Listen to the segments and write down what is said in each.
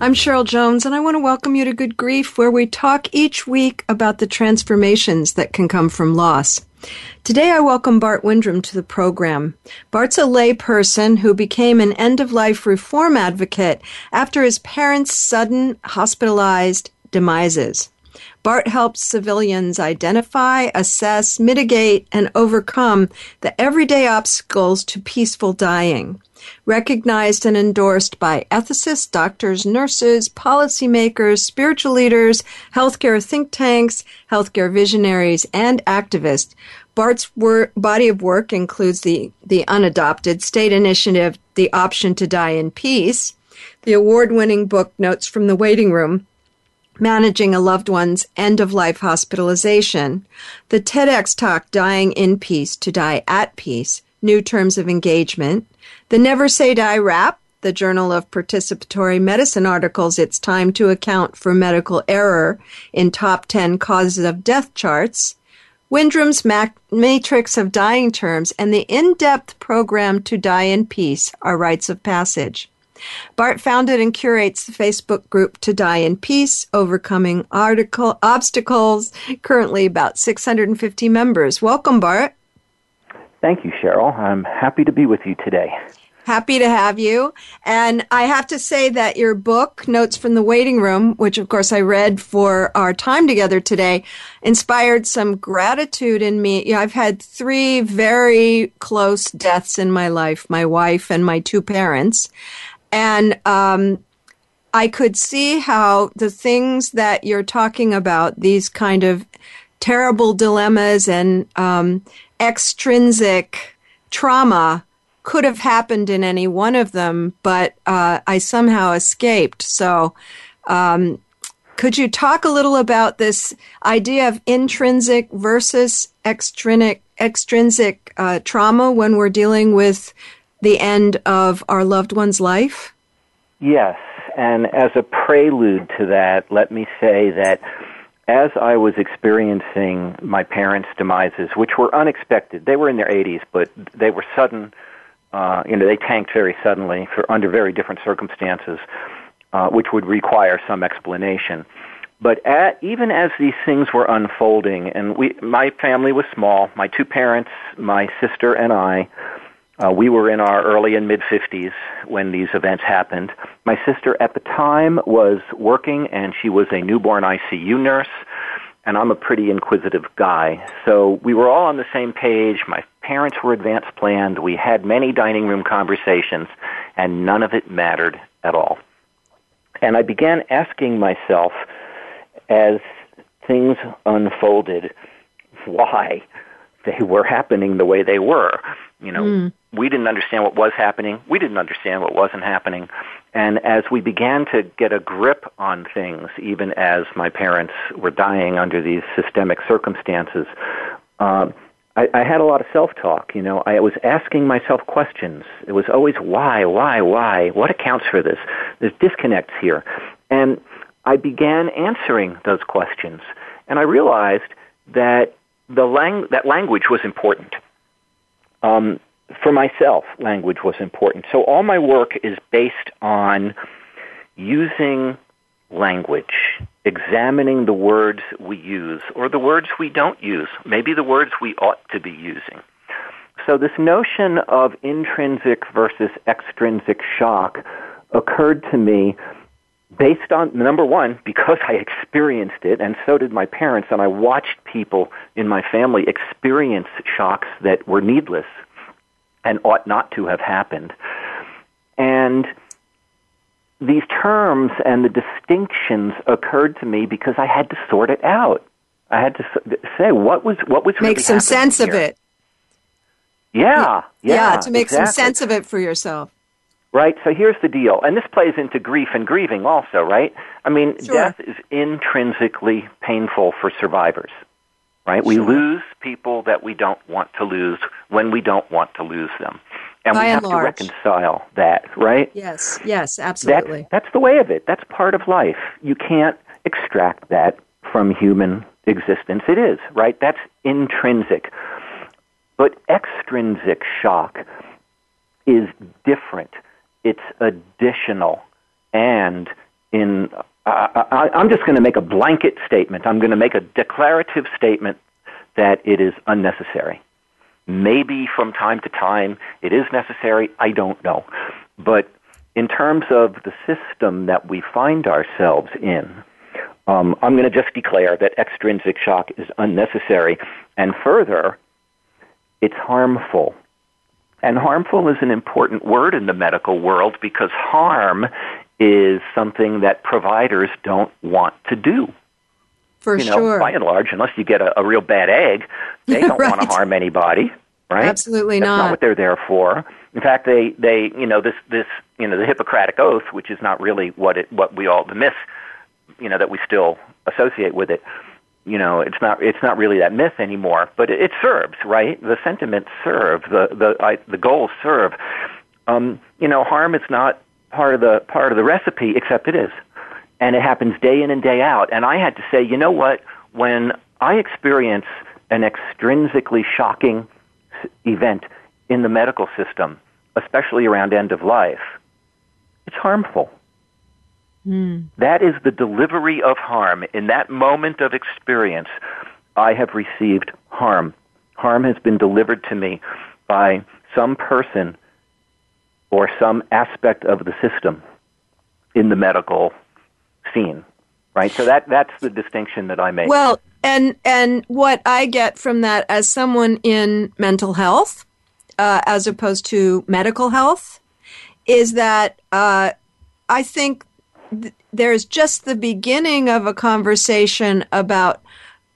I'm Cheryl Jones, and I want to welcome you to Good Grief, where we talk each week about the transformations that can come from loss. Today I welcome Bart Windrum to the program. Bart's a layperson who became an end of life reform advocate after his parents' sudden hospitalized demises. Bart helps civilians identify, assess, mitigate, and overcome the everyday obstacles to peaceful dying. Recognized and endorsed by ethicists, doctors, nurses, policymakers, spiritual leaders, healthcare think tanks, healthcare visionaries, and activists, Bart's wor- body of work includes the, the unadopted state initiative, The Option to Die in Peace, the award winning book Notes from the Waiting Room, Managing a Loved One's End of Life Hospitalization, the TEDx talk Dying in Peace to Die at Peace, New Terms of Engagement, the Never Say Die rap, the Journal of Participatory Medicine articles It's Time to Account for Medical Error in Top 10 Causes of Death charts, Windrum's Matrix of Dying Terms, and the in-depth program To Die in Peace are rites of passage. Bart founded and curates the Facebook group To Die in Peace, overcoming article obstacles, currently about 650 members. Welcome, Bart. Thank you, Cheryl. I'm happy to be with you today. Happy to have you. And I have to say that your book, Notes from the Waiting Room, which of course I read for our time together today, inspired some gratitude in me. I've had three very close deaths in my life my wife and my two parents. And um, I could see how the things that you're talking about, these kind of terrible dilemmas and um, extrinsic trauma, could have happened in any one of them, but uh, I somehow escaped. So, um, could you talk a little about this idea of intrinsic versus extrinsic, extrinsic uh, trauma when we're dealing with the end of our loved one's life? Yes, and as a prelude to that, let me say that as I was experiencing my parents' demises, which were unexpected, they were in their 80s, but they were sudden uh, you know, they tanked very suddenly for under very different circumstances, uh, which would require some explanation. But at, even as these things were unfolding, and we, my family was small, my two parents, my sister, and I, uh, we were in our early and mid 50s when these events happened. My sister at the time was working, and she was a newborn ICU nurse and I'm a pretty inquisitive guy. So we were all on the same page. My parents were advance planned. We had many dining room conversations, and none of it mattered at all. And I began asking myself as things unfolded why they were happening the way they were. You know, mm. we didn't understand what was happening. We didn't understand what wasn't happening. And as we began to get a grip on things, even as my parents were dying under these systemic circumstances, uh, I, I had a lot of self-talk. You know, I was asking myself questions. It was always why, why, why? What accounts for this? There's disconnects here, and I began answering those questions, and I realized that the lang- that language was important. Um, for myself, language was important. So all my work is based on using language, examining the words we use or the words we don't use, maybe the words we ought to be using. so this notion of intrinsic versus extrinsic shock occurred to me based on number one because I experienced it, and so did my parents, and I watched people in my family experience shocks that were needless and ought not to have happened. And these terms and the distinctions occurred to me because I had to sort it out. I had to say what was what was make really some sense here. of it. Yeah, yeah, yeah, to make exactly. some sense of it for yourself. Right. So here's the deal, and this plays into grief and grieving also, right? I mean, Sure. death is intrinsically painful for survivors. Right? We lose people that we don't want to lose when we don't want to lose them. And By we have to reconcile that, right? Yes, yes, absolutely. that's the way of it. That's part of life. You can't extract that from human existence. It is, right? That's intrinsic. But extrinsic shock is different. It's additional. And in, I I'm just going to make a blanket statement. I'm going to make a declarative statement that it is unnecessary. Maybe from time to time it is necessary. I don't know. But in terms of the system that we find ourselves in, um, I'm going to just declare that extrinsic shock is unnecessary. And further, it's harmful. And harmful is an important word in the medical world because harm is something that providers don't want to do. for You know, sure. by and large, unless you get a, a real bad egg, they don't want to harm anybody, right? Absolutely That's not. not what they're there for. In fact, they, they, you know, this, this, you know, the Hippocratic Oath, which is not really what it, what we all, the myth, you know, that we still associate with it. You know, it's not, it's not really that myth anymore, but it, it serves, right? The sentiments serve, the, the, I, the goals serve. Um, you know, harm is not part of the, part of the recipe, except it is. And it happens day in and day out. And I had to say, you know what? When I experience an extrinsically shocking event in the medical system, especially around end of life, it's harmful. That is the delivery of harm. In that moment of experience, I have received harm. Harm has been delivered to me by some person or some aspect of the system in the medical scene. Right? So that, that's the distinction that I make. Well, and and what I get from that as someone in mental health, uh, as opposed to medical health, is that uh, I think th- there's just the beginning of a conversation about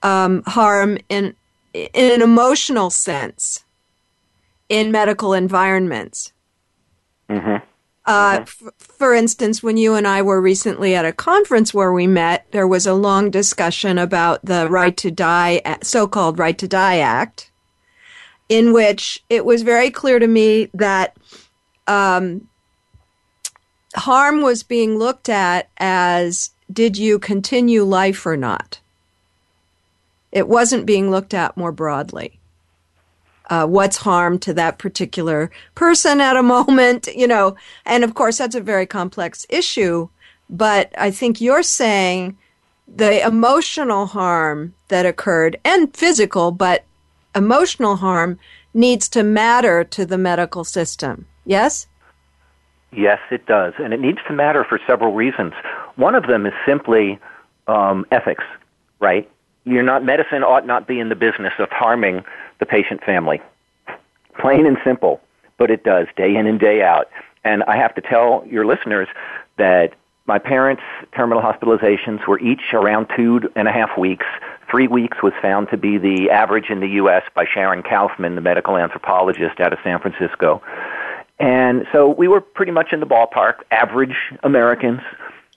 um, harm in in an emotional sense in medical environments. Uh, f- for instance, when you and I were recently at a conference where we met, there was a long discussion about the Right to Die, so-called Right to Die Act, in which it was very clear to me that um, harm was being looked at as did you continue life or not. It wasn't being looked at more broadly uh, what's harm to that particular person at a moment, you know. And of course, that's a very complex issue. But I think you're saying the emotional harm that occurred and physical, but emotional harm needs to matter to the medical system. Yes? Yes, it does. And it needs to matter for several reasons. One of them is simply um, ethics, right? You're not, medicine ought not be in the business of harming the patient family. Plain and simple. But it does, day in and day out. And I have to tell your listeners that my parents' terminal hospitalizations were each around two and a half weeks. Three weeks was found to be the average in the U.S. by Sharon Kaufman, the medical anthropologist out of San Francisco. And so we were pretty much in the ballpark, average Americans.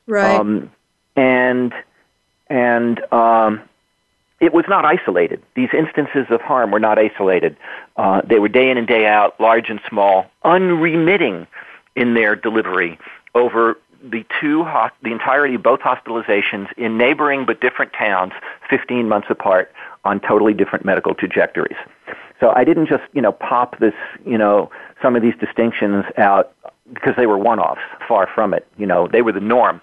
Right. Um, and and um, it was not isolated. These instances of harm were not isolated. Uh, they were day in and day out, large and small, unremitting in their delivery over the two the entirety of both hospitalizations in neighboring but different towns, 15 months apart, on totally different medical trajectories. So I didn't just you know pop this you know some of these distinctions out because they were one-offs. Far from it. You know they were the norm.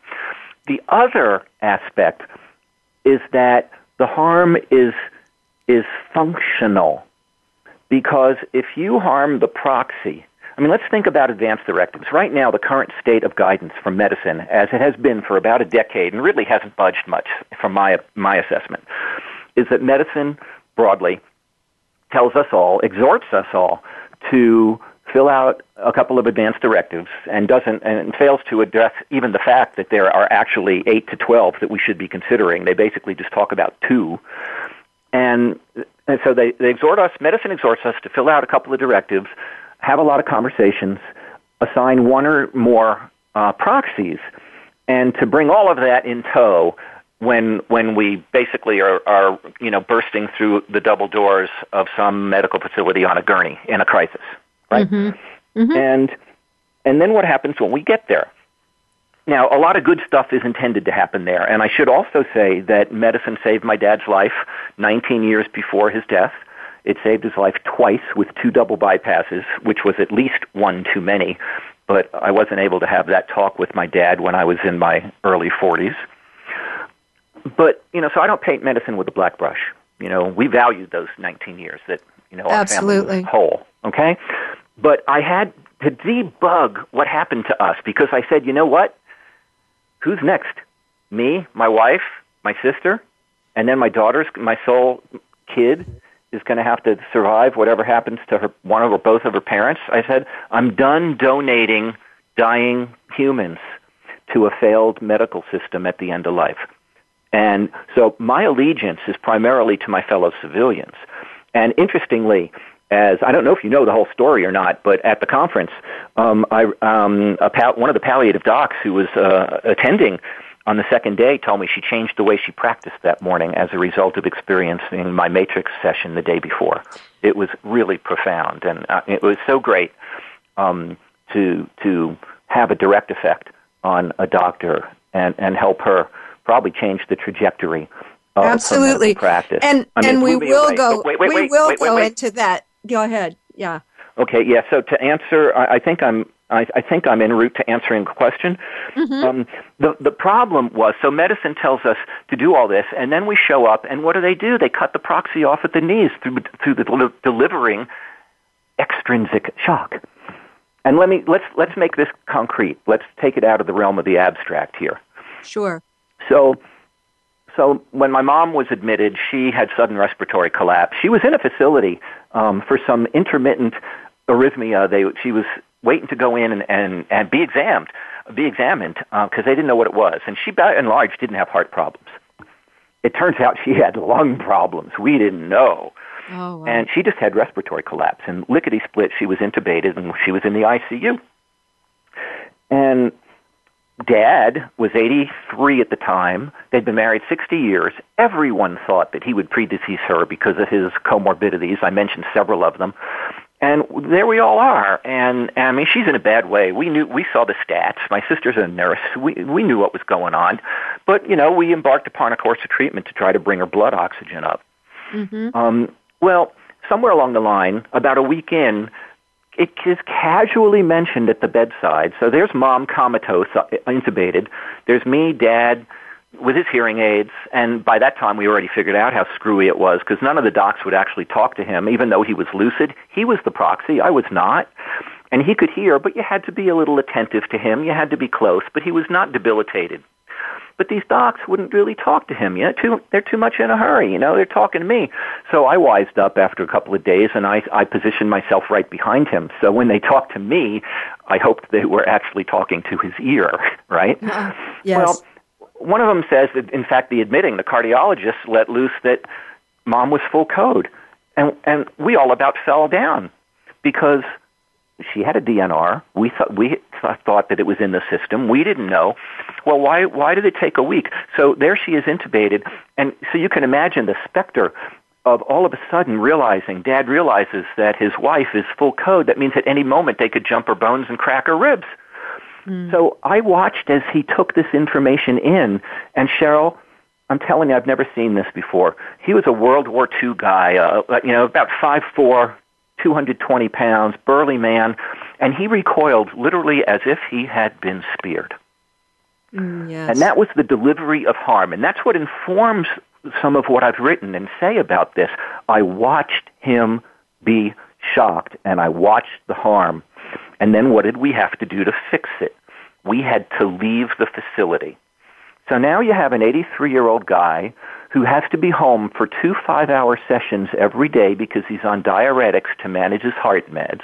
The other aspect is that the harm is is functional. because if you harm the proxy, I mean, let's think about advanced directives. Right now, the current state of guidance from medicine, as it has been for about a decade, and really hasn't budged much from my, my assessment, is that medicine broadly tells us all, exhorts us all to fill out a couple of advance directives and doesn't and fails to address even the fact that there are actually 8 to 12 that we should be considering. They basically just talk about two. And, and so they, they exhort us, medicine exhorts us to fill out a couple of directives, have a lot of conversations, assign one or more uh, proxies, and to bring all of that in tow when when we basically are, are you know bursting through the double doors of some medical facility on a gurney in a crisis right? Mm-hmm. Mm-hmm. And and then what happens when we get there? Now, a lot of good stuff is intended to happen there, and I should also say that medicine saved my dad's life 19 years before his death. It saved his life twice with two double bypasses, which was at least one too many. But I wasn't able to have that talk with my dad when I was in my early 40s. But, you know, so I don't paint medicine with a black brush. You know, we valued those 19 years that, you know, our Absolutely. family was whole. Okay? But I had to debug what happened to us because I said, you know what? Who's next? Me, my wife, my sister, and then my daughter's, my sole kid is going to have to survive whatever happens to her, one of or both of her parents. I said, I'm done donating dying humans to a failed medical system at the end of life. And so my allegiance is primarily to my fellow civilians. And interestingly, as I don't know if you know the whole story or not, but at the conference, um, I, um, pal- one of the palliative docs who was uh, attending on the second day told me she changed the way she practiced that morning as a result of experiencing my matrix session the day before. It was really profound, and uh, it was so great um, to to have a direct effect on a doctor and and help her probably change the trajectory Absolutely. practice. And I mean, and we will away. go. Wait, wait, we wait, will go into that. Go ahead. Yeah. Okay, yeah. So to answer, I, I think I'm. I, I think I'm en route to answering the question. Mm-hmm. Um, the the problem was so medicine tells us to do all this, and then we show up, and what do they do? They cut the proxy off at the knees through through the del- delivering extrinsic shock. And let me let's let's make this concrete. Let's take it out of the realm of the abstract here. Sure. So, so when my mom was admitted, she had sudden respiratory collapse. She was in a facility um, for some intermittent arrhythmia. They she was waiting to go in and and, and be examined, be examined because they didn't know what it was, and she by and large didn't have heart problems. It turns out she had lung problems. We didn't know. Oh, wow. And she just had respiratory collapse. And lickety split, she was intubated and she was in the ICU. And dad was 83 at the time. They'd been married 60 years. Everyone thought that he would predecease her because of his comorbidities. I mentioned several of them. And there we all are. And, and I mean, she's in a bad way. We knew, we saw the stats. My sister's a nurse. We, we knew what was going on. But, you know, we embarked upon a course of treatment to try to bring her blood oxygen up. Mm-hmm. Um, well, somewhere along the line, about a week in, it is casually mentioned at the bedside. So there's mom comatose, uh, intubated. There's me, dad, with his hearing aids, and by that time we already figured out how screwy it was because none of the docs would actually talk to him, even though he was lucid. He was the proxy, I was not. And he could hear, but you had to be a little attentive to him. You had to be close, but he was not debilitated. But these docs wouldn't really talk to him. You know, too, they're too much in a hurry. You know, they're talking to me. So I wised up after a couple of days, and I, I positioned myself right behind him. So when they talked to me, I hoped they were actually talking to his ear, right? Uh-uh. yes. Well, one of them says that, in fact, the admitting, the cardiologist let loose that mom was full code. And, and we all about fell down because she had a DNR. We thought we thought that it was in the system. We didn't know. Well, why why did it take a week? So there she is intubated, and so you can imagine the specter of all of a sudden realizing Dad realizes that his wife is full code. That means at any moment they could jump her bones and crack her ribs. So I watched as he took this information in, and Cheryl, I'm telling you, I've never seen this before. He was a World War II guy, uh, you know, about five four, 220 pounds, burly man, and he recoiled literally as if he had been speared. Mm, yes. And that was the delivery of harm. And that's what informs some of what I've written and say about this. I watched him be shocked and I watched the harm. And then what did we have to do to fix it? We had to leave the facility. So now you have an 83 year old guy who has to be home for two five hour sessions every day because he's on diuretics to manage his heart meds,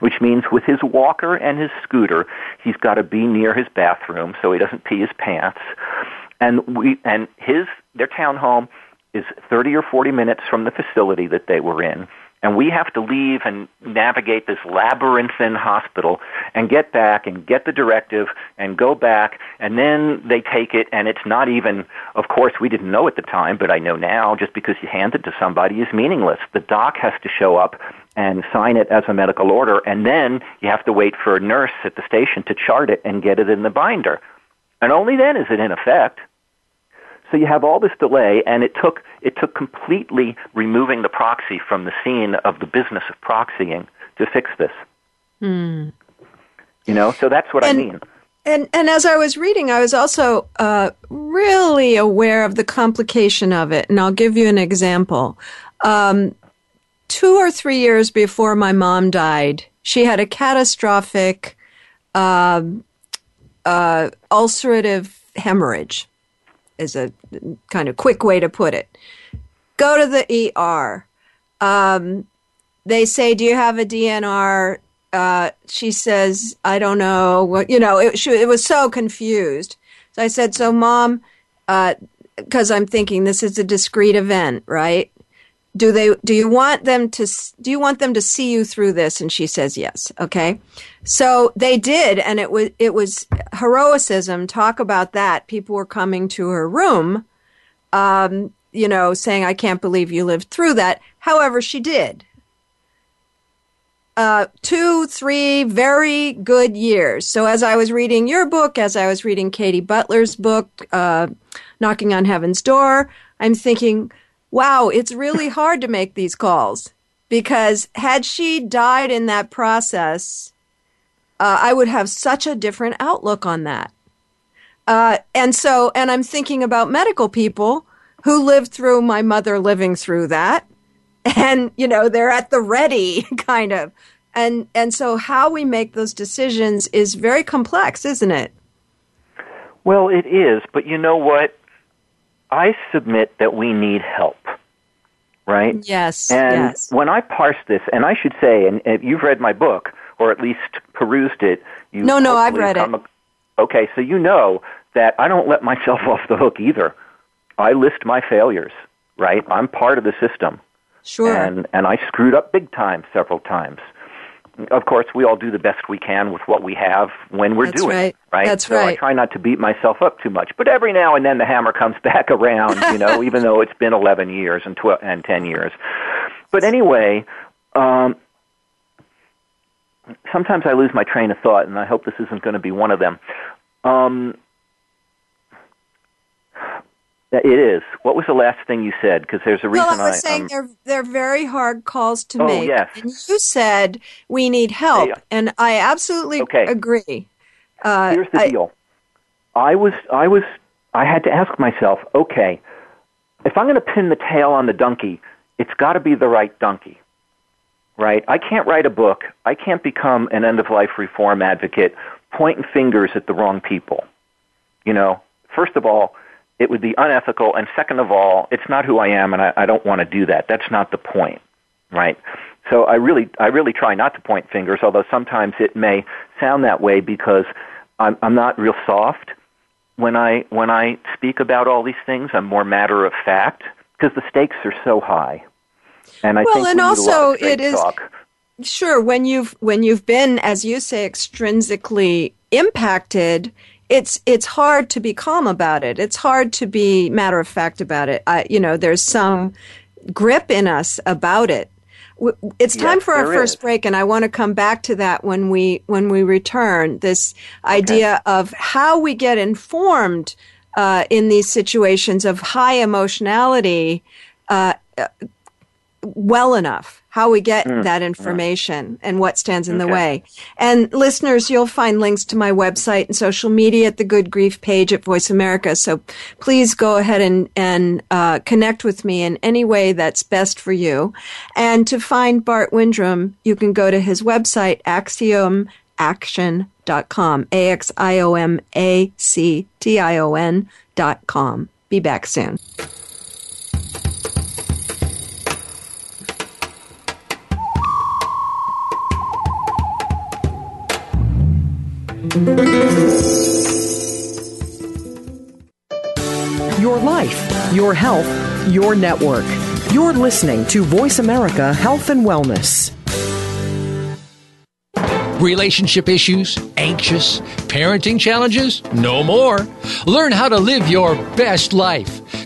which means with his walker and his scooter, he's got to be near his bathroom so he doesn't pee his pants. And we, and his, their townhome is 30 or 40 minutes from the facility that they were in and we have to leave and navigate this labyrinthine hospital and get back and get the directive and go back. And then they take it and it's not even of course we didn't know at the time but I know now just because you hand it to somebody is meaningless. The doc has to show up and sign it as a medical order and then you have to wait for a nurse at the station to chart it and get it in the binder. And only then is it in effect so you have all this delay, and it took it took completely removing the proxy from the scene of the business of proxying to fix this. Hmm. You know, so that's what and, I mean. And and as I was reading, I was also uh, really aware of the complication of it, and I'll give you an example. Um, two or three years before my mom died, she had a catastrophic uh, uh, ulcerative hemorrhage is a kind of quick way to put it. Go to the ER. Um, they say, "Do you have a DNR?" Uh, she says, "I don't know." Well, you know, it, she, it was so confused. So I said, "So, mom, because uh, I'm thinking this is a discrete event, right? Do they do you want them to do you want them to see you through this? And she says yes. Okay. So they did. And it was it was heroicism. Talk about that. People were coming to her room um, you know saying i can't believe you lived through that. However she did. Uh, two, three very good years. So as I was reading your book, as I was reading Katy Butler's book, uh, Knocking on Heaven's Door, I'm thinking, wow, it's really hard to make these calls because had she died in that process, uh, I would have such a different outlook on that. Uh, and so, and I'm thinking about medical people who lived through my mother living through that. And, you know, they're at the ready kind of. And, and so how we make those decisions is very complex, isn't it? Well, it is, but you know what? I submit that we need help, right? Yes. And yes. when I parse this, and I should say, and if you've read my book or at least perused it, you no, no, I've read it. A, okay, so you know that I don't let myself off the hook either. I list my failures, right? I'm part of the system. Sure. And and I screwed up big time several times of course, we all do the best we can with what we have when we're That's doing right. it, right? That's so right. I try not to beat myself up too much, but every now and then the hammer comes back around, you know, even though it's been 11 years and 12 and 10 years. But anyway, um, sometimes I lose my train of thought, and I hope this isn't going to be one of them. Um, it is. What was the last thing you said? Because there's a reason. Well, I was I, saying um, they're they're very hard calls to Oh, make. yes. And you said we need help, and I absolutely Okay. agree. Uh, here's the I- deal. I was I was I had to ask myself, okay, if I'm going to pin the tail on the donkey, it's got to be the right donkey. Right? I can't write a book. I can't become an end of life reform advocate pointing fingers at the wrong people. You know, first of all, it would be unethical and second of all, it's not who I am and I, I don't want to do that. That's not the point. Right? So I really I really try not to point fingers, although sometimes it may sound that way because I'm I'm not real soft when I when I speak about all these things. I'm more matter of fact because the stakes are so high. And I Well, think and we also it is- talk. Sure, when you've when you've been, as you say, extrinsically impacted, it's it's hard to be calm about it. It's hard to be matter of fact about it. I, you know, there's some grip in us about it. It's time Yes, for our first is. break, and I want to come back to that when we when we return. This idea of how we get informed uh, in these situations of high emotionality uh, well enough. How we get mm, that information and what stands in okay. the way. And listeners, you'll find links to my website and social media at the Good Grief page at Voice America. So please go ahead and, and uh, connect with me in any way that's best for you. And to find Bart Windrum, you can go to his website, axiomaction.com, A-X-I-O-M-A-C-T-I-O-N dot com. Be back soon. Your life, your health, your network. You're listening to Voice America Health and Wellness. Relationship issues? Anxious? Parenting challenges? No more. Learn how to live your best life.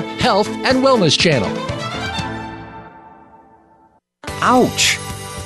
Health and Wellness Channel. Ouch!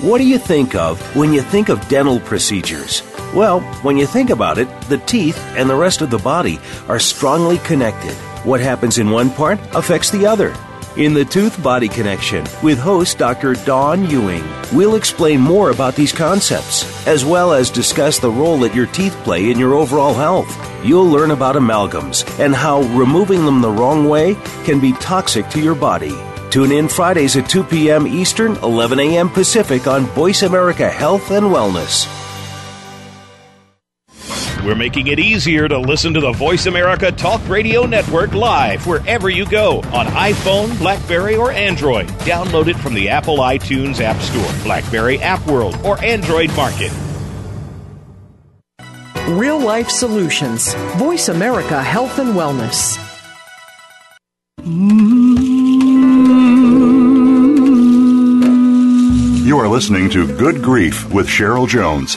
What do you think of when you think of dental procedures? Well, when you think about it, the teeth and the rest of the body are strongly connected. What happens in one part affects the other. In the Tooth Body Connection with host Dr. Dawn Ewing, we'll explain more about these concepts, as well as discuss the role that your teeth play in your overall health. You'll learn about amalgams and how removing them the wrong way can be toxic to your body. Tune in Fridays at 2 p.m. Eastern, 11 a.m. Pacific on Voice America Health and Wellness. We're making it easier to listen to the Voice America Talk Radio Network live wherever you go on iPhone, Blackberry, or Android. Download it from the Apple iTunes App Store, Blackberry App World, or Android Market. Real life solutions. Voice America Health and Wellness. You are listening to Good Grief with Cheryl Jones.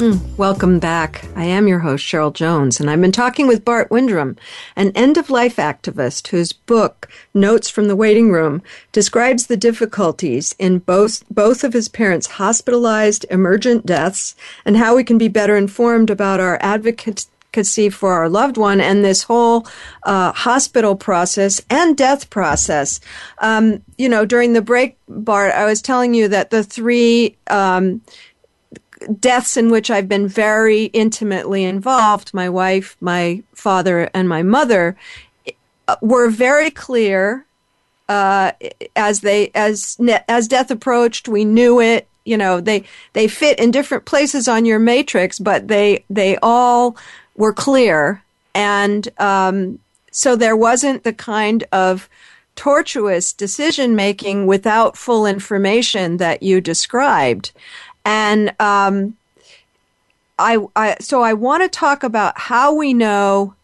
Mm, welcome back. I am your host, Cheryl Jones, and I've been talking with Bart Windrum, an end of life activist whose book, Notes from the Waiting Room, describes the difficulties in both, both of his parents' hospitalized emergent deaths and how we can be better informed about our advocacy for our loved one and this whole uh, hospital process and death process. Um, you know, during the break, Bart, I was telling you that the three. Um, deaths in which I've been very intimately involved, my wife, my father, and my mother, uh, were very clear uh, as they as as death approached. We knew it. You know, they they fit in different places on your matrix, but they they all were clear, and um, so there wasn't the kind of tortuous decision making without full information that you described. And um, I, I, so I want to talk about how we know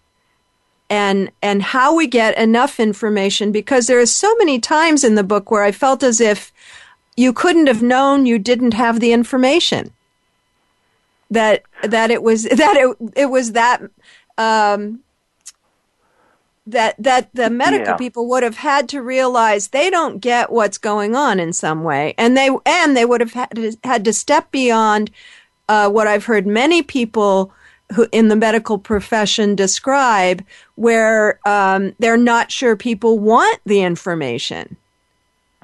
and and how we get enough information because there are so many times in the book where I felt as if you couldn't have known you didn't have the information. That that it was that it it was that um, that that the medical yeah. people would have had to realize they don't get what's going on in some way, and they and they would have had to, had to step beyond uh, what I've heard many people who in the medical profession describe, where um, they're not sure people want the information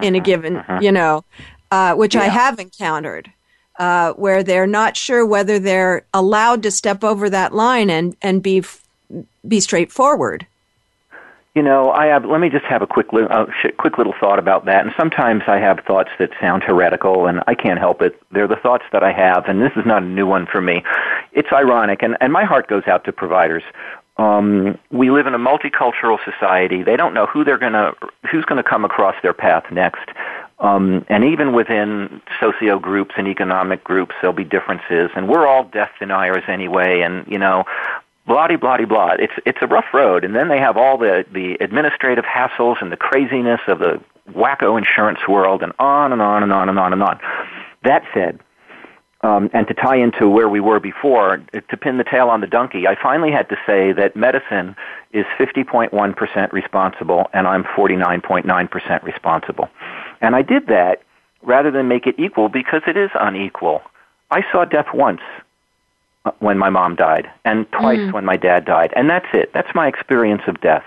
in a uh-huh, given, uh-huh. you know, uh, which yeah. I have encountered. Uh, where they're not sure whether they're allowed to step over that line and, and be be straightforward. You know, I have. Let me just have a quick, uh, quick little thought about that. And sometimes I have thoughts that sound heretical, and I can't help it. They're the thoughts that I have, and this is not a new one for me. It's ironic, and and my heart goes out to providers. Um, we live in a multicultural society. They don't know who they're to, who's going to come across their path next. Um, and even within socio groups and economic groups, there'll be differences. And we're all death deniers anyway. And you know, blah blah blah. It's it's a rough road. And then they have all the the administrative hassles and the craziness of the wacko insurance world, and on and on and on and on and on. That said, um, and to tie into where we were before, to pin the tail on the donkey, I finally had to say that medicine is 50.1% responsible and I'm 49.9% responsible. And I did that rather than make it equal because it is unequal. I saw death once when my mom died and twice mm. when my dad died. And that's it. That's my experience of death.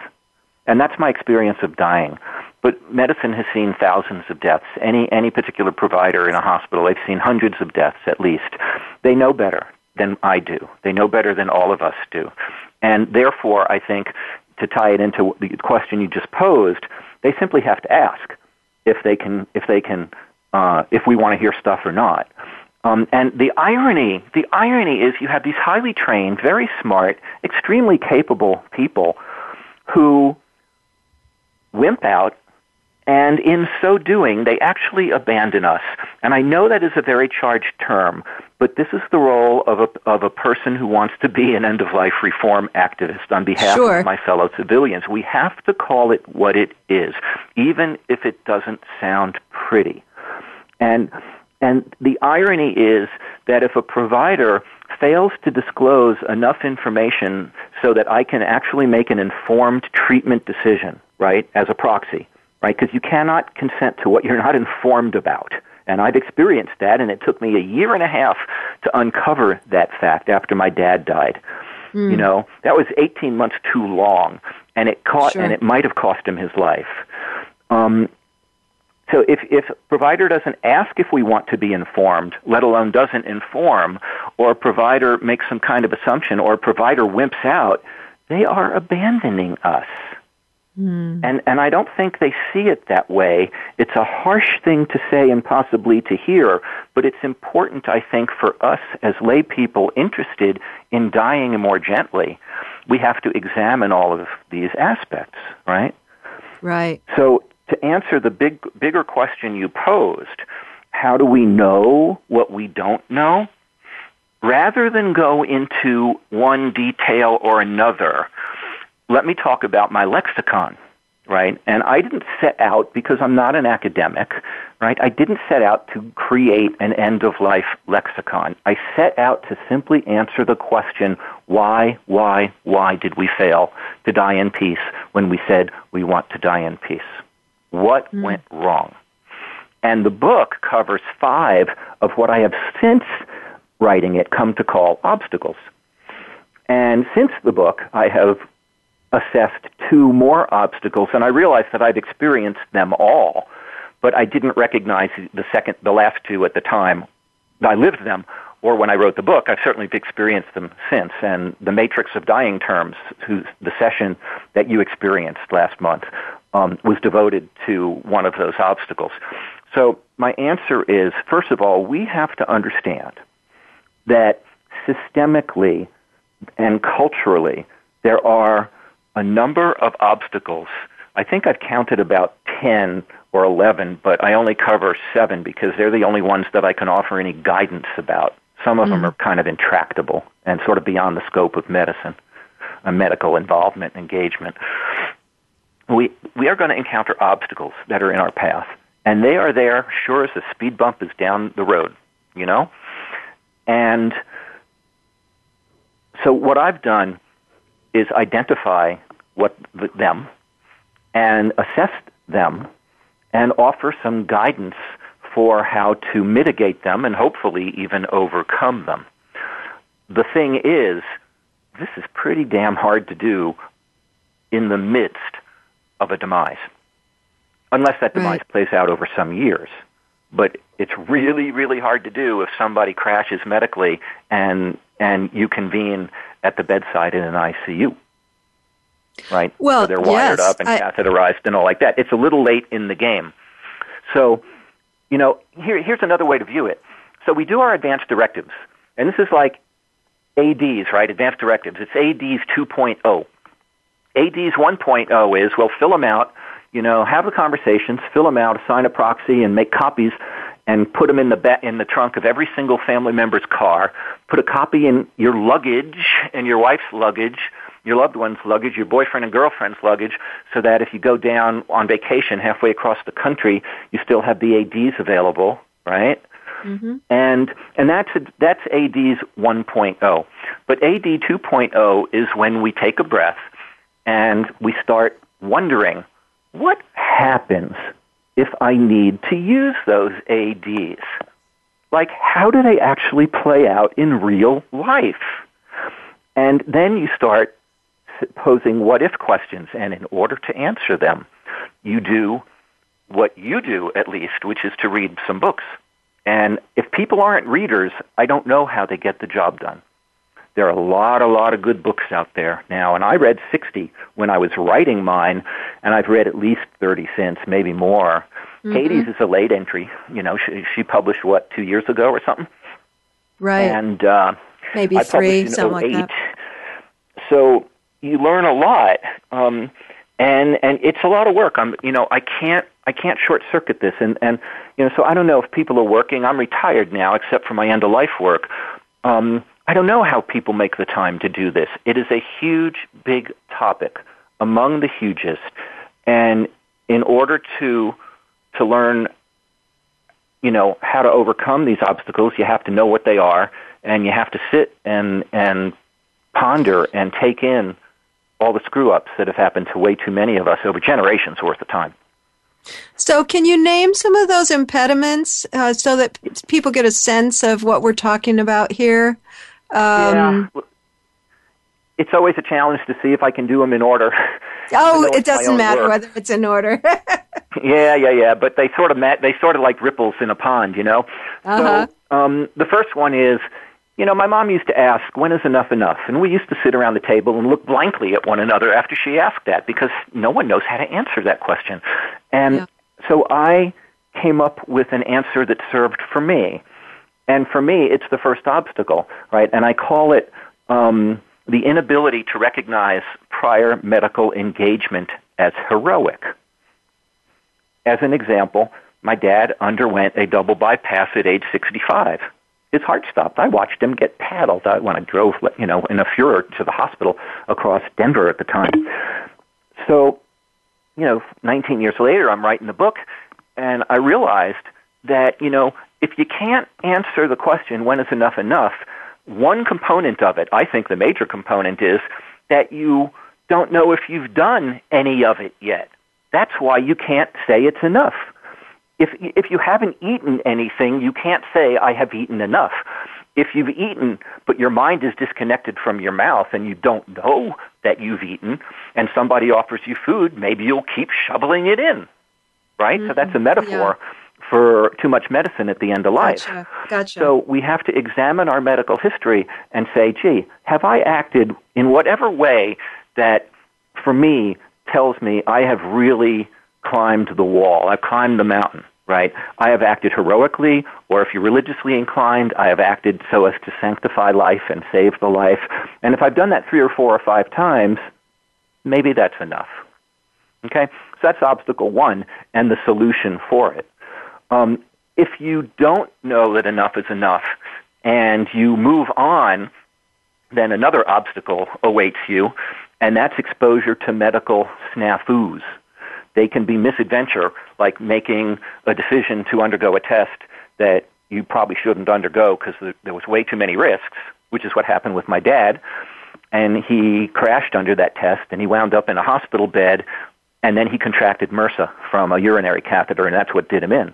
And that's my experience of dying. But medicine has seen thousands of deaths. Any, any particular provider in a hospital, they've seen hundreds of deaths at least. They know better than I do. They know better than all of us do. And therefore, I think, to tie it into the question you just posed, they simply have to ask if they can, if they can, uh, if we want to hear stuff or not. Um, and the irony, the irony is you have these highly trained, very smart, extremely capable people who wimp out and in so doing, they actually abandon us. And I know that is a very charged term, but this is the role of a, of a person who wants to be an end of life reform activist on behalf sure. of my fellow civilians. We have to call it what it is, even if it doesn't sound pretty. And, and the irony is that if a provider fails to disclose enough information so that I can actually make an informed treatment decision, right, as a proxy, right? Because you cannot consent to what you're not informed about. And I've experienced that, and it took me a year and a half to uncover that fact after my dad died. Mm. You know, that was 18 months too long, and it caught, sure. and it might have cost him his life. Um, so if if provider doesn't ask if we want to be informed, let alone doesn't inform, or provider makes some kind of assumption, or provider wimps out, they are abandoning us. Mm. And, and I don't think they see it that way. It's a harsh thing to say and possibly to hear, but it's important, I think, for us as lay people interested in dying more gently. We have to examine all of these aspects, right? Right. So to answer the big, bigger question you posed, how do we know what we don't know? Rather than go into one detail or another, let me talk about my lexicon, right? And I didn't set out because I'm not an academic, right? I didn't set out to create an end of life lexicon. I set out to simply answer the question, why, why, why did we fail to die in peace when we said we want to die in peace? What mm. went wrong? And the book covers five of what I have since writing it come to call obstacles. And since the book, I have assessed two more obstacles, and I realized that I'd experienced them all, but I didn't recognize the second, the last two at the time. I lived them, or when I wrote the book, I've certainly experienced them since. And the Matrix of Dying Terms, whose the session that you experienced last month, um, was devoted to one of those obstacles. So my answer is, first of all, we have to understand that systemically and culturally there are a number of obstacles. I think I've counted about 10 or 11, but I only cover seven because they're the only ones that I can offer any guidance about. Some of mm. them are kind of intractable and sort of beyond the scope of medicine, a medical involvement, engagement. We, we are going to encounter obstacles that are in our path, and they are there sure as a speed bump is down the road, you know? And so what I've done is identify what them and assess them and offer some guidance for how to mitigate them and hopefully even overcome them. The thing is, this is pretty damn hard to do in the midst of a demise. Unless that demise right. plays out over some years. But it's really, really hard to do if somebody crashes medically and and you convene at the bedside in an ICU. Right? Well, so they're wired yes, up and I, catheterized and all like that. It's a little late in the game. So, you know, here, here's another way to view it. So we do our advanced directives, and this is like ADs, right? Advanced directives. It's ADs 2.0. ADs 1.0 is, well, fill them out, you know, have the conversations, fill them out, assign a proxy, and make copies and put them in the ba- in the trunk of every single family member's car. Put a copy in your luggage and your wife's luggage, your loved one's luggage, your boyfriend and girlfriend's luggage, so that if you go down on vacation halfway across the country, you still have the ADs available, right? Mm-hmm. And and that's a, that's AD's 1.0. But AD 2.0 is when we take a breath and we start wondering what happens if I need to use those ADs? Like, how do they actually play out in real life? And then you start posing what if questions, and in order to answer them, you do what you do, at least, which is to read some books. And if people aren't readers, I don't know how they get the job done. There are a lot, a lot of good books out there now, and I read 60 when I was writing mine, and I've read at least 30 since, maybe more. Mm-hmm. Katy's is a late entry. You know, she, she published what two years ago or something, right? And uh, maybe I three, something like that. So you learn a lot, um, and and it's a lot of work. I'm, you know, I can't I can't short circuit this, and and you know, so I don't know if people are working. I'm retired now, except for my end of life work. Um, I don't know how people make the time to do this. It is a huge, big topic among the hugest. And in order to, to learn, you know, how to overcome these obstacles, you have to know what they are and you have to sit and, and ponder and take in all the screw ups that have happened to way too many of us over generations worth of time. So, can you name some of those impediments uh, so that people get a sense of what we're talking about here? Um, yeah. It's always a challenge to see if I can do them in order. Oh, it doesn't matter work. whether it's in order. yeah, yeah, yeah. But they sort of met, they sort of like ripples in a pond, you know. Uh-huh. So um, the first one is, you know, my mom used to ask, "When is enough enough?" And we used to sit around the table and look blankly at one another after she asked that because no one knows how to answer that question. And yeah. so I came up with an answer that served for me. And for me, it's the first obstacle, right? And I call it um, the inability to recognize prior medical engagement as heroic. As an example, my dad underwent a double bypass at age 65. His heart stopped. I watched him get paddled when I drove, you know, in a furor to the hospital across Denver at the time. So, you know, 19 years later, I'm writing the book, and I realized that, you know, if you can't answer the question, when is enough enough, one component of it, I think the major component is that you don't know if you've done any of it yet. That's why you can't say it's enough. If, if you haven't eaten anything, you can't say, I have eaten enough. If you've eaten, but your mind is disconnected from your mouth and you don't know that you've eaten, and somebody offers you food, maybe you'll keep shoveling it in. Right? Mm-hmm. So that's a metaphor. Yeah for too much medicine at the end of life. Gotcha. Gotcha. So we have to examine our medical history and say, gee, have I acted in whatever way that, for me, tells me I have really climbed the wall, I've climbed the mountain, right? I have acted heroically, or if you're religiously inclined, I have acted so as to sanctify life and save the life. And if I've done that three or four or five times, maybe that's enough. Okay? So that's obstacle one and the solution for it. Um, if you don't know that enough is enough and you move on, then another obstacle awaits you, and that's exposure to medical snafus. They can be misadventure, like making a decision to undergo a test that you probably shouldn't undergo because there was way too many risks, which is what happened with my dad. And he crashed under that test, and he wound up in a hospital bed and then he contracted MRSA from a urinary catheter, and that's what did him in.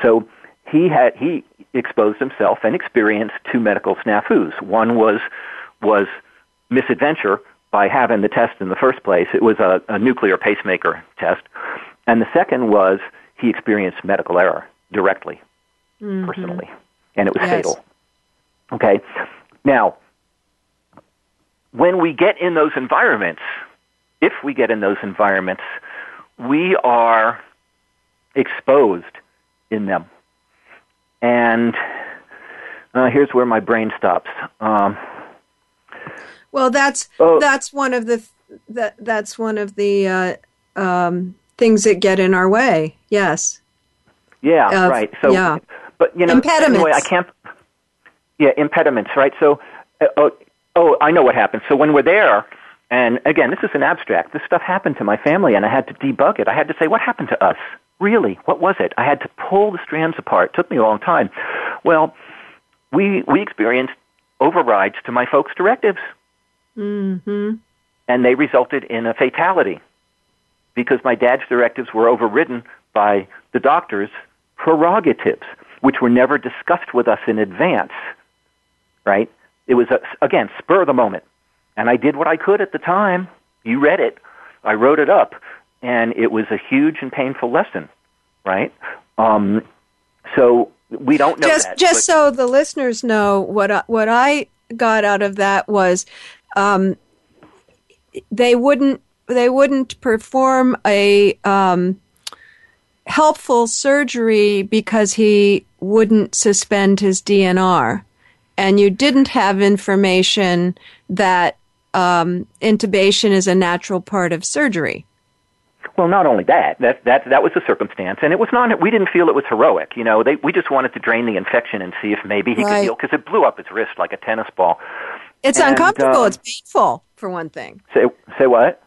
So he had he exposed himself and experienced two medical snafus. One was was misadventure by having the test in the first place. It was a, a nuclear pacemaker test, and the second was he experienced medical error directly, mm-hmm. personally, and it was yes. fatal. Okay, now when we get in those environments, if we get in those environments, we are exposed in them. And uh, here's where my brain stops. Um, Well, that's Oh. that's one of the that that's one of the uh, um, things that get in our way. Yes. Yeah, Uh, right. So, yeah. but you know, Impediments. anyway, I can't. Yeah, impediments, right? So, uh, oh, oh, I know what happens. So when we're there, and again, this is an abstract. This stuff happened to my family, and I had to debug it. I had to say, what happened to us? Really, what was it? I had to pull the strands apart. It took me a long time. Well, we we experienced overrides to my folks' directives, Mm-hmm. and they resulted in a fatality because my dad's directives were overridden by the doctor's prerogatives, which were never discussed with us in advance. Right? It was a, again spur of the moment, and I did what I could at the time. You read it, I wrote it up, and it was a huge and painful lesson. Right? Um, so we don't know just that. just but- so the listeners know what I, what I got out of that was um, they wouldn't they wouldn't perform a um, helpful surgery because he wouldn't suspend his DNR, and you didn't have information that um, intubation is a natural part of surgery. Well, not only that, that that that was the circumstance, and it was not. We didn't feel it was heroic. You know, they we just wanted to drain the infection and see if maybe he Right. could heal because it blew up his wrist like a tennis ball. It's And, uncomfortable. uh, it's painful, for one thing. Say say what?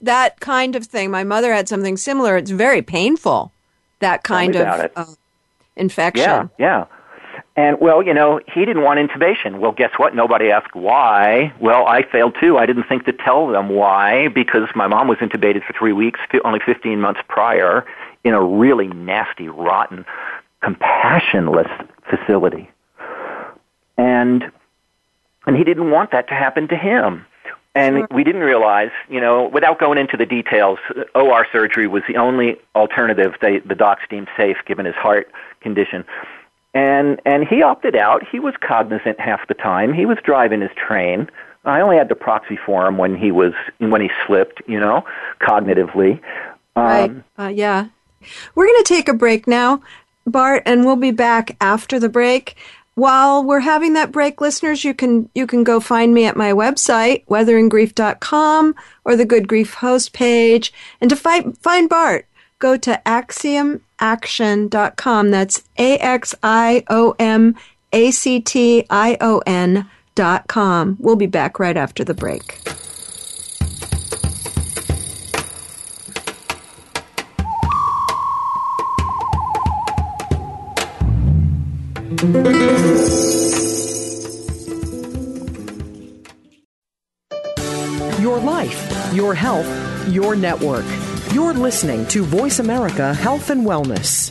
that kind of thing. My mother had something similar. It's very painful. That kind of uh, infection. Yeah, yeah. And well, you know, he didn't want intubation. Well, guess what? Nobody asked why. Well, I failed too. I didn't think to tell them why because my mom was intubated for three weeks, only 15 months prior, in a really nasty, rotten, compassionless facility. And and he didn't want that to happen to him. And we didn't realize, you know, without going into the details, OR surgery was the only alternative they, the docs deemed safe given his heart condition. And and he opted out. He was cognizant half the time. He was driving his train. I only had to proxy for him when he was when he slipped, you know, cognitively. Right. Um, Uh, yeah. We're going to take a break now, Bart, and we'll be back after the break. While we're having that break, listeners, you can you can go find me at my website, weatheringgrief.com or the Good Grief host page. And to find, find Bart, go to axiomaction.com. That's A X I O M A C T I O N dot com. We'll be back right after the break. Your life, your health, your network. You're listening to Voice America Health and Wellness.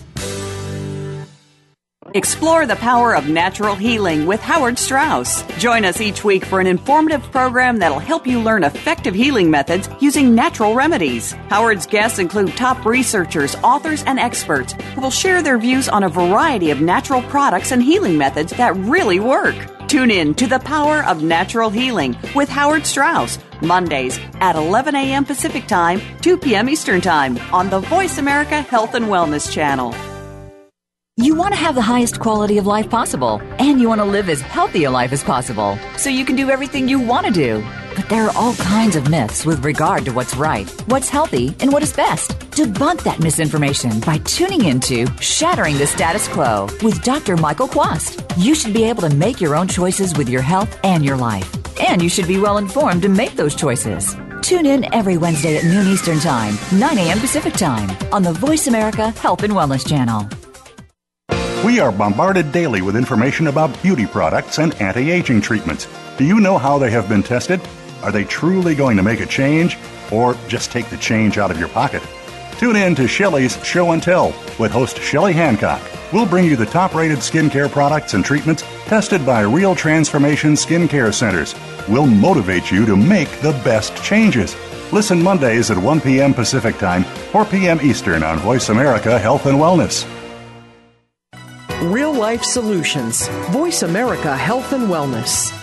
Explore the power of natural healing with Howard Strauss. Join us each week for an informative program that'll help you learn effective healing methods using natural remedies. Howard's guests include top researchers, authors, and experts who will share their views on a variety of natural products and healing methods that really work. Tune in to The Power of Natural Healing with Howard Strauss, Mondays at 11 a.m. Pacific Time, 2 p.m. Eastern Time on the Voice America Health and Wellness Channel. You want to have the highest quality of life possible, and you want to live as healthy a life as possible, so you can do everything you want to do. But there are all kinds of myths with regard to what's right, what's healthy, and what is best. To debunk that misinformation by tuning into Shattering the Status Quo with Dr. Michael Quast. You should be able to make your own choices with your health and your life. And you should be well informed to make those choices. Tune in every Wednesday at noon Eastern Time, 9 a.m. Pacific Time on the Voice America Health and Wellness Channel. We are bombarded daily with information about beauty products and anti aging treatments. Do you know how they have been tested? Are they truly going to make a change or just take the change out of your pocket? Tune in to Shelley's Show and Tell with host Shelley Hancock. We'll bring you the top rated skincare products and treatments tested by Real Transformation Skincare Centers. We'll motivate you to make the best changes. Listen Mondays at 1 p.m. Pacific Time, 4 p.m. Eastern on Voice America Health and Wellness. Real life solutions. Voice America Health and Wellness.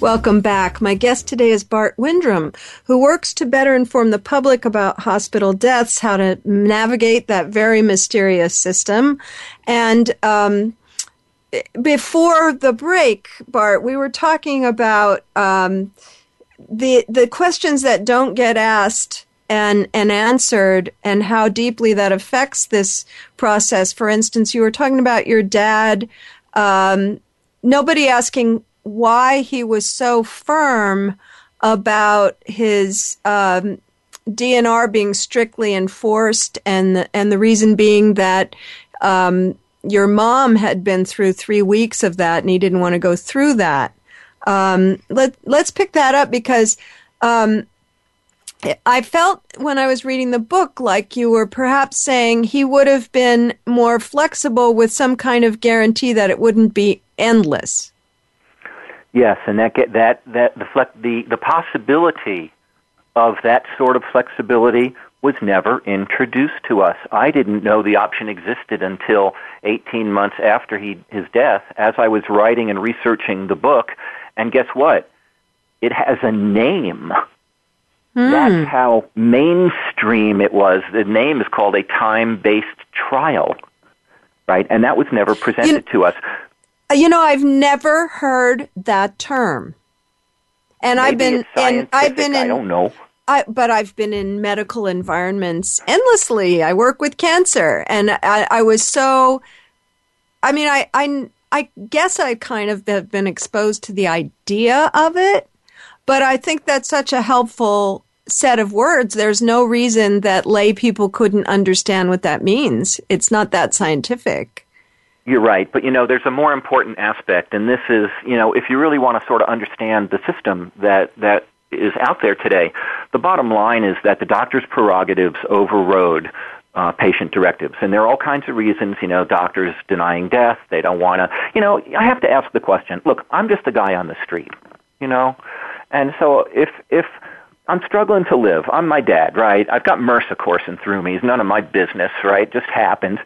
Welcome back. My guest today is Bart Windrum, who works to better inform the public about hospital deaths, how to navigate that very mysterious system. And um, before the break, Bart, we were talking about um, the the questions that don't get asked and and answered, and how deeply that affects this process. For instance, you were talking about your dad. Um, nobody asking why he was so firm about his um, DNR being strictly enforced, and the, and the reason being that um, your mom had been through three weeks of that, and he didn't want to go through that. Um, let let's pick that up because um, I felt when I was reading the book like you were perhaps saying he would have been more flexible with some kind of guarantee that it wouldn't be endless. Yes, and that get that that the the the possibility of that sort of flexibility was never introduced to us. I didn't know the option existed until 18 months after he his death as I was writing and researching the book and guess what? It has a name. Mm. That's how mainstream it was. The name is called a time-based trial. Right? And that was never presented you, to us. You know, I've never heard that term. And Maybe I've been and I've been in I don't know. I, but I've been in medical environments endlessly. I work with cancer, and I, I was so. I mean, I, I I guess I kind of have been exposed to the idea of it, but I think that's such a helpful set of words. There's no reason that lay people couldn't understand what that means. It's not that scientific. You're right, but you know, there's a more important aspect, and this is, you know, if you really want to sort of understand the system that that is out there today, the bottom line is that the doctor's prerogatives overrode uh, patient directives, and there are all kinds of reasons. You know, doctors denying death, they don't want to. You know, I have to ask the question. Look, I'm just a guy on the street, you know, and so if if I'm struggling to live. I'm my dad, right? I've got MRSA coursing through me. It's none of my business, right? It just happened.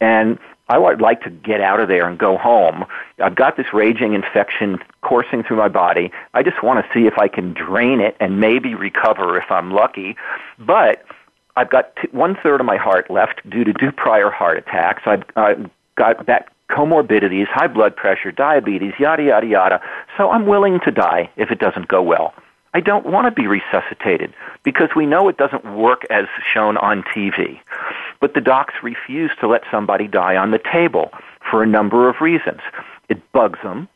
And I would like to get out of there and go home. I've got this raging infection coursing through my body. I just want to see if I can drain it and maybe recover if I'm lucky. But I've got t- one third of my heart left due to two prior heart attacks. I've, I've got that comorbidities, high blood pressure, diabetes, yada, yada, yada. So I'm willing to die if it doesn't go well. I don't want to be resuscitated because we know it doesn't work as shown on TV. But the docs refuse to let somebody die on the table for a number of reasons. It bugs them.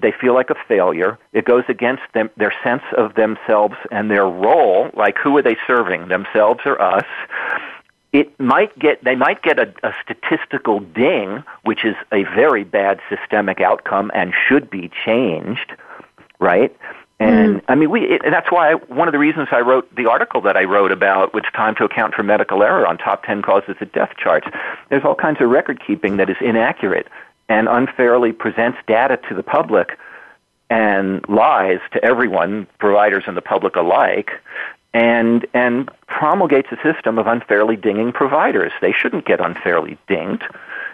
They feel like a failure. It goes against them, their sense of themselves and their role, like who are they serving, themselves or us? It might get, they might get a, a statistical ding, which is a very bad systemic outcome and should be changed, right? And mm. I mean, we, it, that's why I, one of the reasons I wrote the article that I wrote about which time to account for medical error on top 10 causes of death charts. There's all kinds of record keeping that is inaccurate and unfairly presents data to the public and lies to everyone, providers and the public alike, and, and promulgates a system of unfairly dinging providers. They shouldn't get unfairly dinged.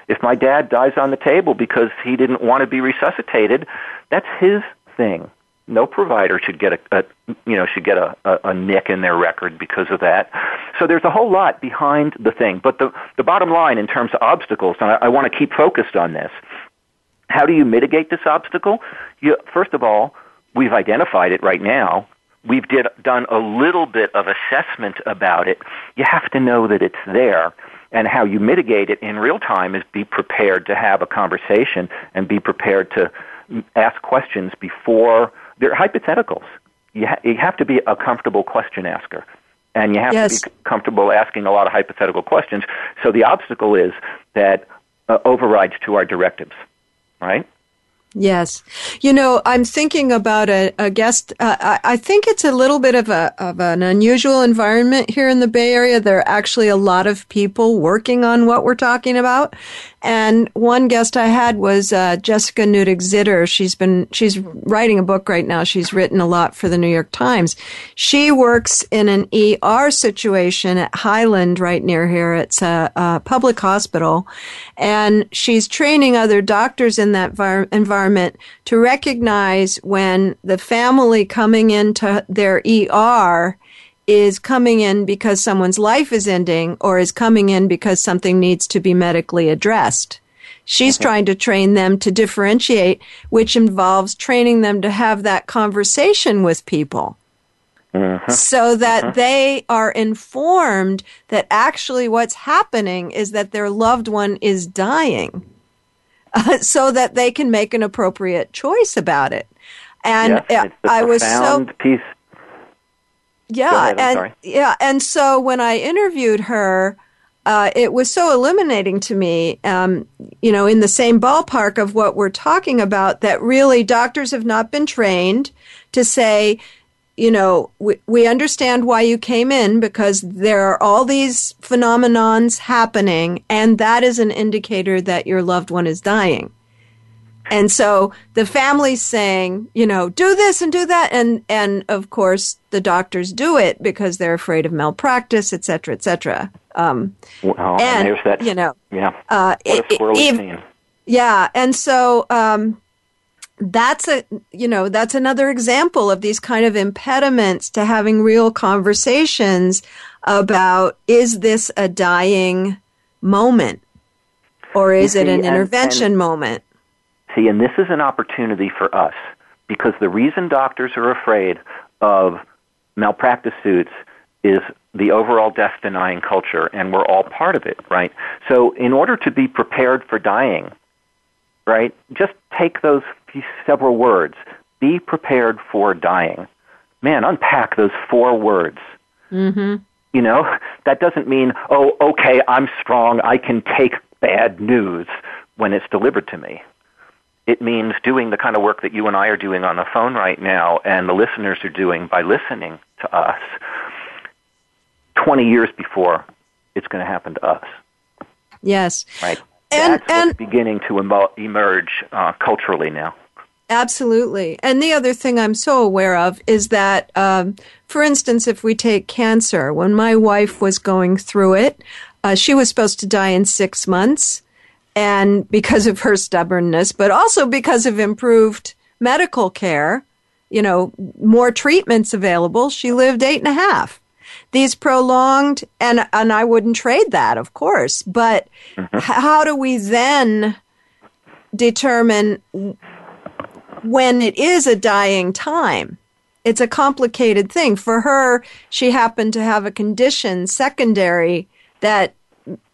If my dad dies on the table because he didn't want to be resuscitated, that's his thing no provider should get a, a you know should get a, a, a nick in their record because of that. So there's a whole lot behind the thing. But the the bottom line in terms of obstacles, and I, I want to keep focused on this. How do you mitigate this obstacle? You, first of all, we've identified it right now. We've did, done a little bit of assessment about it. You have to know that it's there. And how you mitigate it in real time is be prepared to have a conversation and be prepared to ask questions before they're hypotheticals. You, ha- you have to be a comfortable question asker. And you have yes. to be comfortable asking a lot of hypothetical questions. So the obstacle is that uh, overrides to our directives, right? Yes. You know, I'm thinking about a, a guest. Uh, I, I, think it's a little bit of a of an unusual environment here in the Bay Area. There are actually a lot of people working on what we're talking about. And one guest I had was uh, Jessica Nutik Zitter. She's been she's writing a book right now. She's written a lot for the New York Times. She works in an ER situation at Highland, right near here. It's a, a public hospital, and she's training other doctors in that environment to recognize when the family coming into their ER is coming in because someone's life is ending or is coming in because something needs to be medically addressed. She's okay. trying to train them to differentiate, which involves training them to have that conversation with people. Mm-hmm. So that mm-hmm. they are informed that actually what's happening is that their loved one is dying, uh, so that they can make an appropriate choice about it. And yes, I was so piece yeah, ahead, and yeah, and so when I interviewed her, uh, it was so illuminating to me. Um, you know, in the same ballpark of what we're talking about, that really doctors have not been trained to say, you know, we, we understand why you came in because there are all these phenomenons happening, and that is an indicator that your loved one is dying. And so the family's saying, you know, do this and do that. And, and of course, the doctors do it because they're afraid of malpractice, et cetera, et cetera. Um, well, and, and that, you know, yeah, uh, what a scene. Yeah. And so, um, that's a, you know, that's another example of these kind of impediments to having real conversations about is this a dying moment or is see, it an intervention and, and, moment? See, and this is an opportunity for us because the reason doctors are afraid of malpractice suits is the overall death denying culture, and we're all part of it, right? So, in order to be prepared for dying, right, just take those few, several words be prepared for dying. Man, unpack those four words. Mm-hmm. You know, that doesn't mean, oh, okay, I'm strong, I can take bad news when it's delivered to me. It means doing the kind of work that you and I are doing on the phone right now and the listeners are doing by listening to us 20 years before it's going to happen to us. Yes. Right. And, That's and, beginning to emerge uh, culturally now. Absolutely. And the other thing I'm so aware of is that, um, for instance, if we take cancer, when my wife was going through it, uh, she was supposed to die in six months and because of her stubbornness, but also because of improved medical care, you know, more treatments available, she lived eight and a half. These prolonged, and, and I wouldn't trade that, of course, but mm-hmm. how do we then determine when it is a dying time? It's a complicated thing. For her, she happened to have a condition secondary that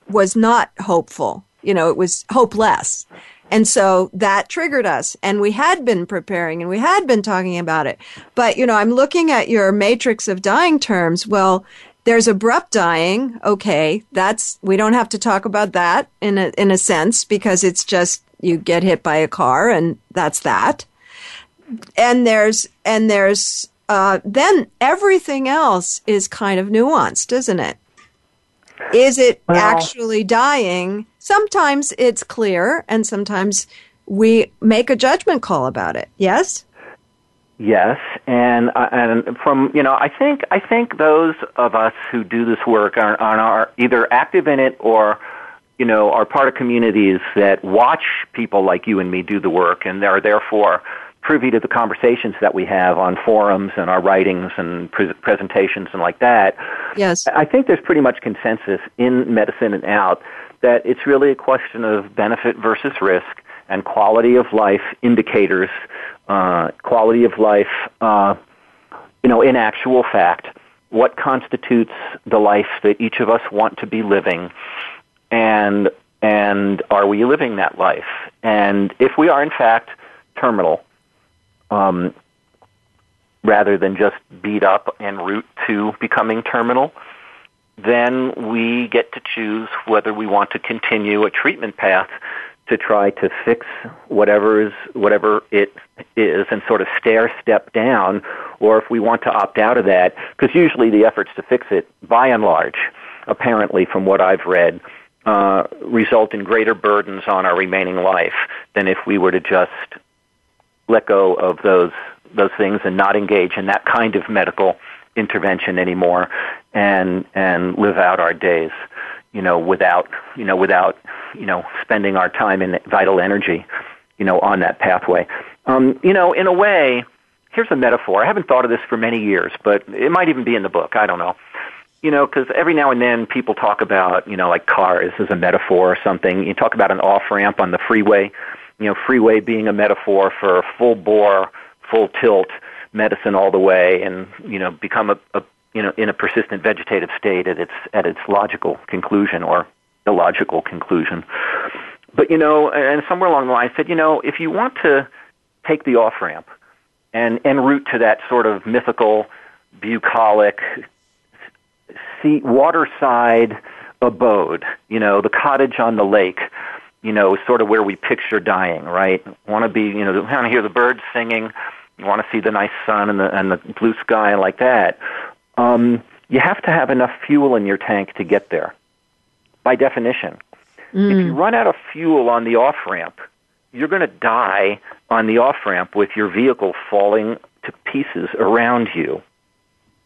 was not hopeful you know, it was hopeless. And so that triggered us and we had been preparing and we had been talking about it. But, you know, I'm looking at your matrix of dying terms. Well, there's abrupt dying. Okay. That's, we don't have to talk about that in a, in a sense because it's just you get hit by a car and that's that. And there's, and there's, uh, then everything else is kind of nuanced, isn't it? Is it well, actually dying? Sometimes it's clear, and sometimes we make a judgment call about it. Yes. Yes, and uh, and from you know, I think I think those of us who do this work are, are either active in it or you know are part of communities that watch people like you and me do the work, and are therefore privy to the conversations that we have on forums and our writings and pre- presentations and like that. Yes. I think there's pretty much consensus in medicine and out that it's really a question of benefit versus risk and quality of life indicators, uh, quality of life, uh, you know, in actual fact, what constitutes the life that each of us want to be living, and and are we living that life? And if we are in fact terminal, um, rather than just beat up en route to becoming terminal, then we get to choose whether we want to continue a treatment path to try to fix whatever is whatever it is and sort of stair step down or if we want to opt out of that because usually the efforts to fix it by and large apparently from what I've read uh, result in greater burdens on our remaining life than if we were to just let go of those those things and not engage in that kind of medical intervention anymore and and live out our days you know without you know without you know spending our time and vital energy you know on that pathway. Um you know in a way here's a metaphor. I haven't thought of this for many years but it might even be in the book. I don't know. You know because every now and then people talk about you know like cars as a metaphor or something. You talk about an off ramp on the freeway you know freeway being a metaphor for full bore full tilt medicine all the way and you know become a, a you know in a persistent vegetative state at its at its logical conclusion or illogical conclusion. But you know, and somewhere along the line I said, you know, if you want to take the off ramp and en route to that sort of mythical, bucolic, sea, waterside abode, you know, the cottage on the lake, you know, sort of where we picture dying, right? Want to be, you know, want to hear the birds singing, you want to see the nice sun and the and the blue sky like that. Um, you have to have enough fuel in your tank to get there. By definition, mm. if you run out of fuel on the off ramp, you're going to die on the off ramp with your vehicle falling to pieces around you.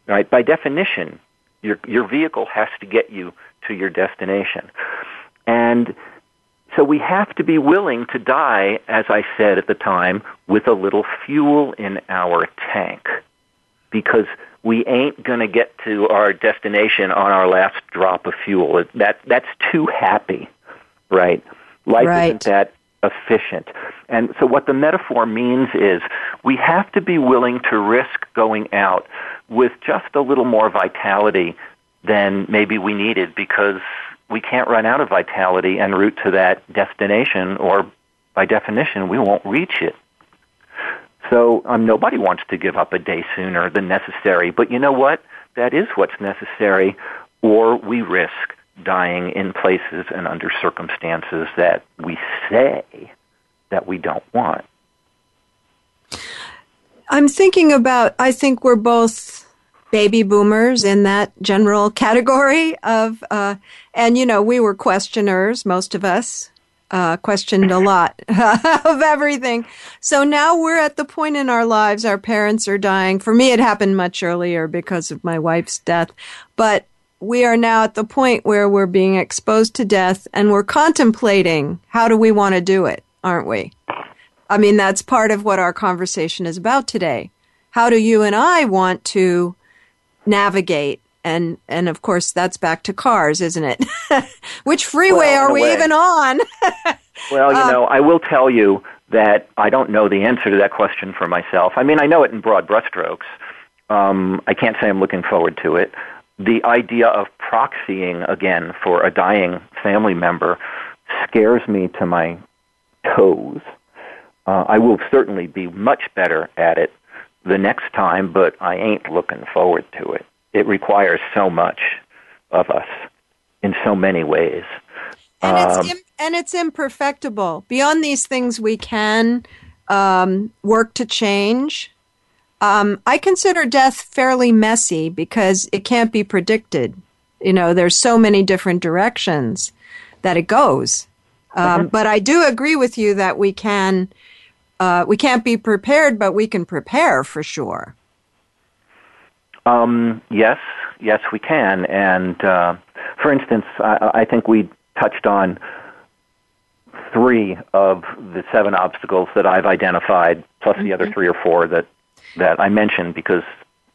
Right? By definition, your your vehicle has to get you to your destination. And so we have to be willing to die, as I said at the time, with a little fuel in our tank. Because we ain't going to get to our destination on our last drop of fuel. That, that's too happy, right? Life right. isn't that efficient. And so what the metaphor means is we have to be willing to risk going out with just a little more vitality than maybe we needed because we can't run out of vitality en route to that destination, or by definition, we won't reach it. So um, nobody wants to give up a day sooner than necessary. But you know what? That is what's necessary, or we risk dying in places and under circumstances that we say that we don't want. I'm thinking about, I think we're both baby boomers in that general category of, uh, and you know, we were questioners, most of us. Uh, questioned a lot of everything. So now we're at the point in our lives, our parents are dying. For me, it happened much earlier because of my wife's death. But we are now at the point where we're being exposed to death and we're contemplating how do we want to do it, aren't we? I mean, that's part of what our conversation is about today. How do you and I want to navigate. And and of course that's back to cars isn't it? Which freeway well, are we way. even on? Well you um, know i will tell you that i don't know the answer to that question for myself. I mean i know it in broad brushstrokes. Um, i can't say i'm looking forward to it. The idea of proxying again for a dying family member scares me to my toes. Uh, i will certainly be much better at it the next time, but I ain't looking forward to it. It requires so much of us in so many ways. And, um, it's, Im- and it's imperfectible. Beyond these things, we can um, work to change. Um, I consider death fairly messy because it can't be predicted. You know, there's so many different directions that it goes. Um, mm-hmm. But I do agree with you that we can uh, we can't be prepared, but we can prepare for sure. Um, yes, yes, we can. And uh, for instance, I, I think we touched on three of the seven obstacles that I've identified, plus mm-hmm. the other mm-hmm. three or four that that I mentioned because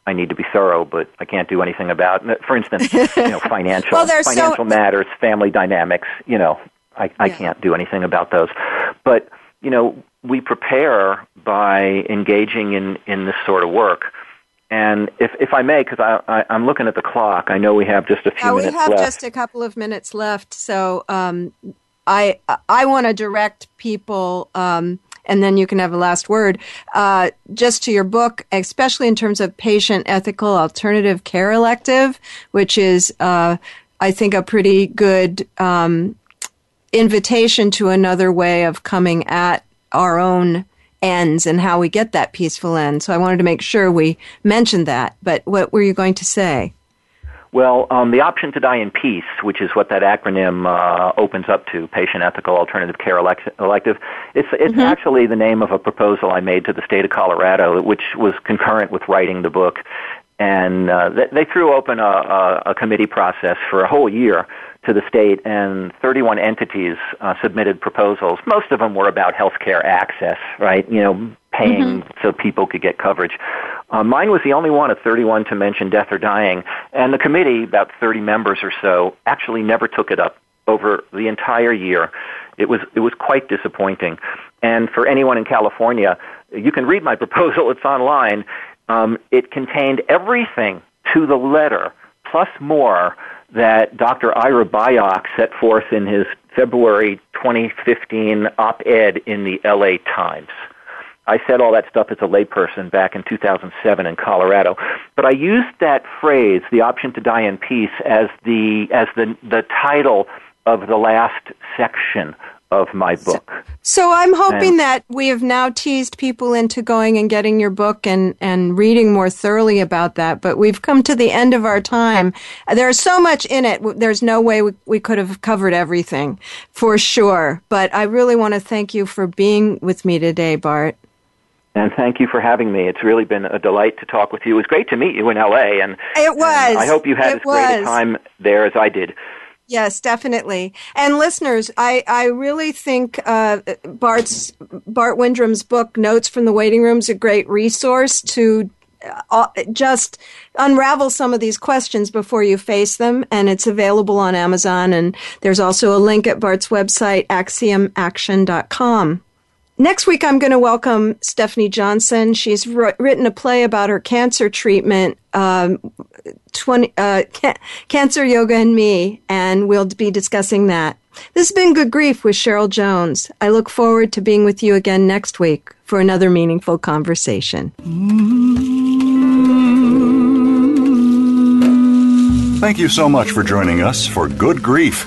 I need to be thorough, but I can't do anything about. For instance, you know, financial well, financial so... matters, family dynamics. You know, I, I can't do anything about those. But you know, we prepare by engaging in, in this sort of work. And if, if I may, because I, I, am looking at the clock, I know we have just a few yeah, minutes left. we have just a couple of minutes left. So um, I, I want to direct people, um, and then you can have a last word, uh, just to your book, especially in terms of patient ethical alternative care elective, which is, uh, I think, a pretty good um, invitation to another way of coming at our own ends and how we get that peaceful end. So I wanted to make sure we mentioned that. But what were you going to say? Well, um, the option to die in peace, which is what that acronym uh, opens up to, Patient Ethical Alternative Care Elect- Elective, it's, it's mm-hmm. actually the name of a proposal I made to the state of Colorado, which was concurrent with writing the book. And uh, they, they threw open a, a, a committee process for a whole year to the state, and 31 entities uh, submitted proposals. Most of them were about healthcare access, right? You know, paying mm-hmm. so people could get coverage. Uh, mine was the only one of 31 to mention death or dying, and the committee, about 30 members or so, actually never took it up over the entire year. It was it was quite disappointing. And for anyone in California, you can read my proposal. It's online. Um, it contained everything to the letter, plus more that Dr. Ira Byock set forth in his February 2015 op-ed in the LA Times. I said all that stuff as a layperson back in 2007 in Colorado, but I used that phrase, "the option to die in peace," as the as the the title of the last section of my book. So, so I'm hoping and, that we have now teased people into going and getting your book and, and reading more thoroughly about that. But we've come to the end of our time. There's so much in it. There's no way we, we could have covered everything for sure. But I really want to thank you for being with me today, Bart. And thank you for having me. It's really been a delight to talk with you. It was great to meet you in LA, and it was. And I hope you had it as great a time there as I did. Yes, definitely. And listeners, I, I really think uh, Bart's Bart Windrum's book, Notes from the Waiting Room, is a great resource to uh, just unravel some of these questions before you face them. And it's available on Amazon. And there's also a link at Bart's website, axiomaction.com. Next week, I'm going to welcome Stephanie Johnson. She's written a play about her cancer treatment, um, 20, uh, ca- Cancer Yoga and Me, and we'll be discussing that. This has been Good Grief with Cheryl Jones. I look forward to being with you again next week for another meaningful conversation. Thank you so much for joining us for Good Grief.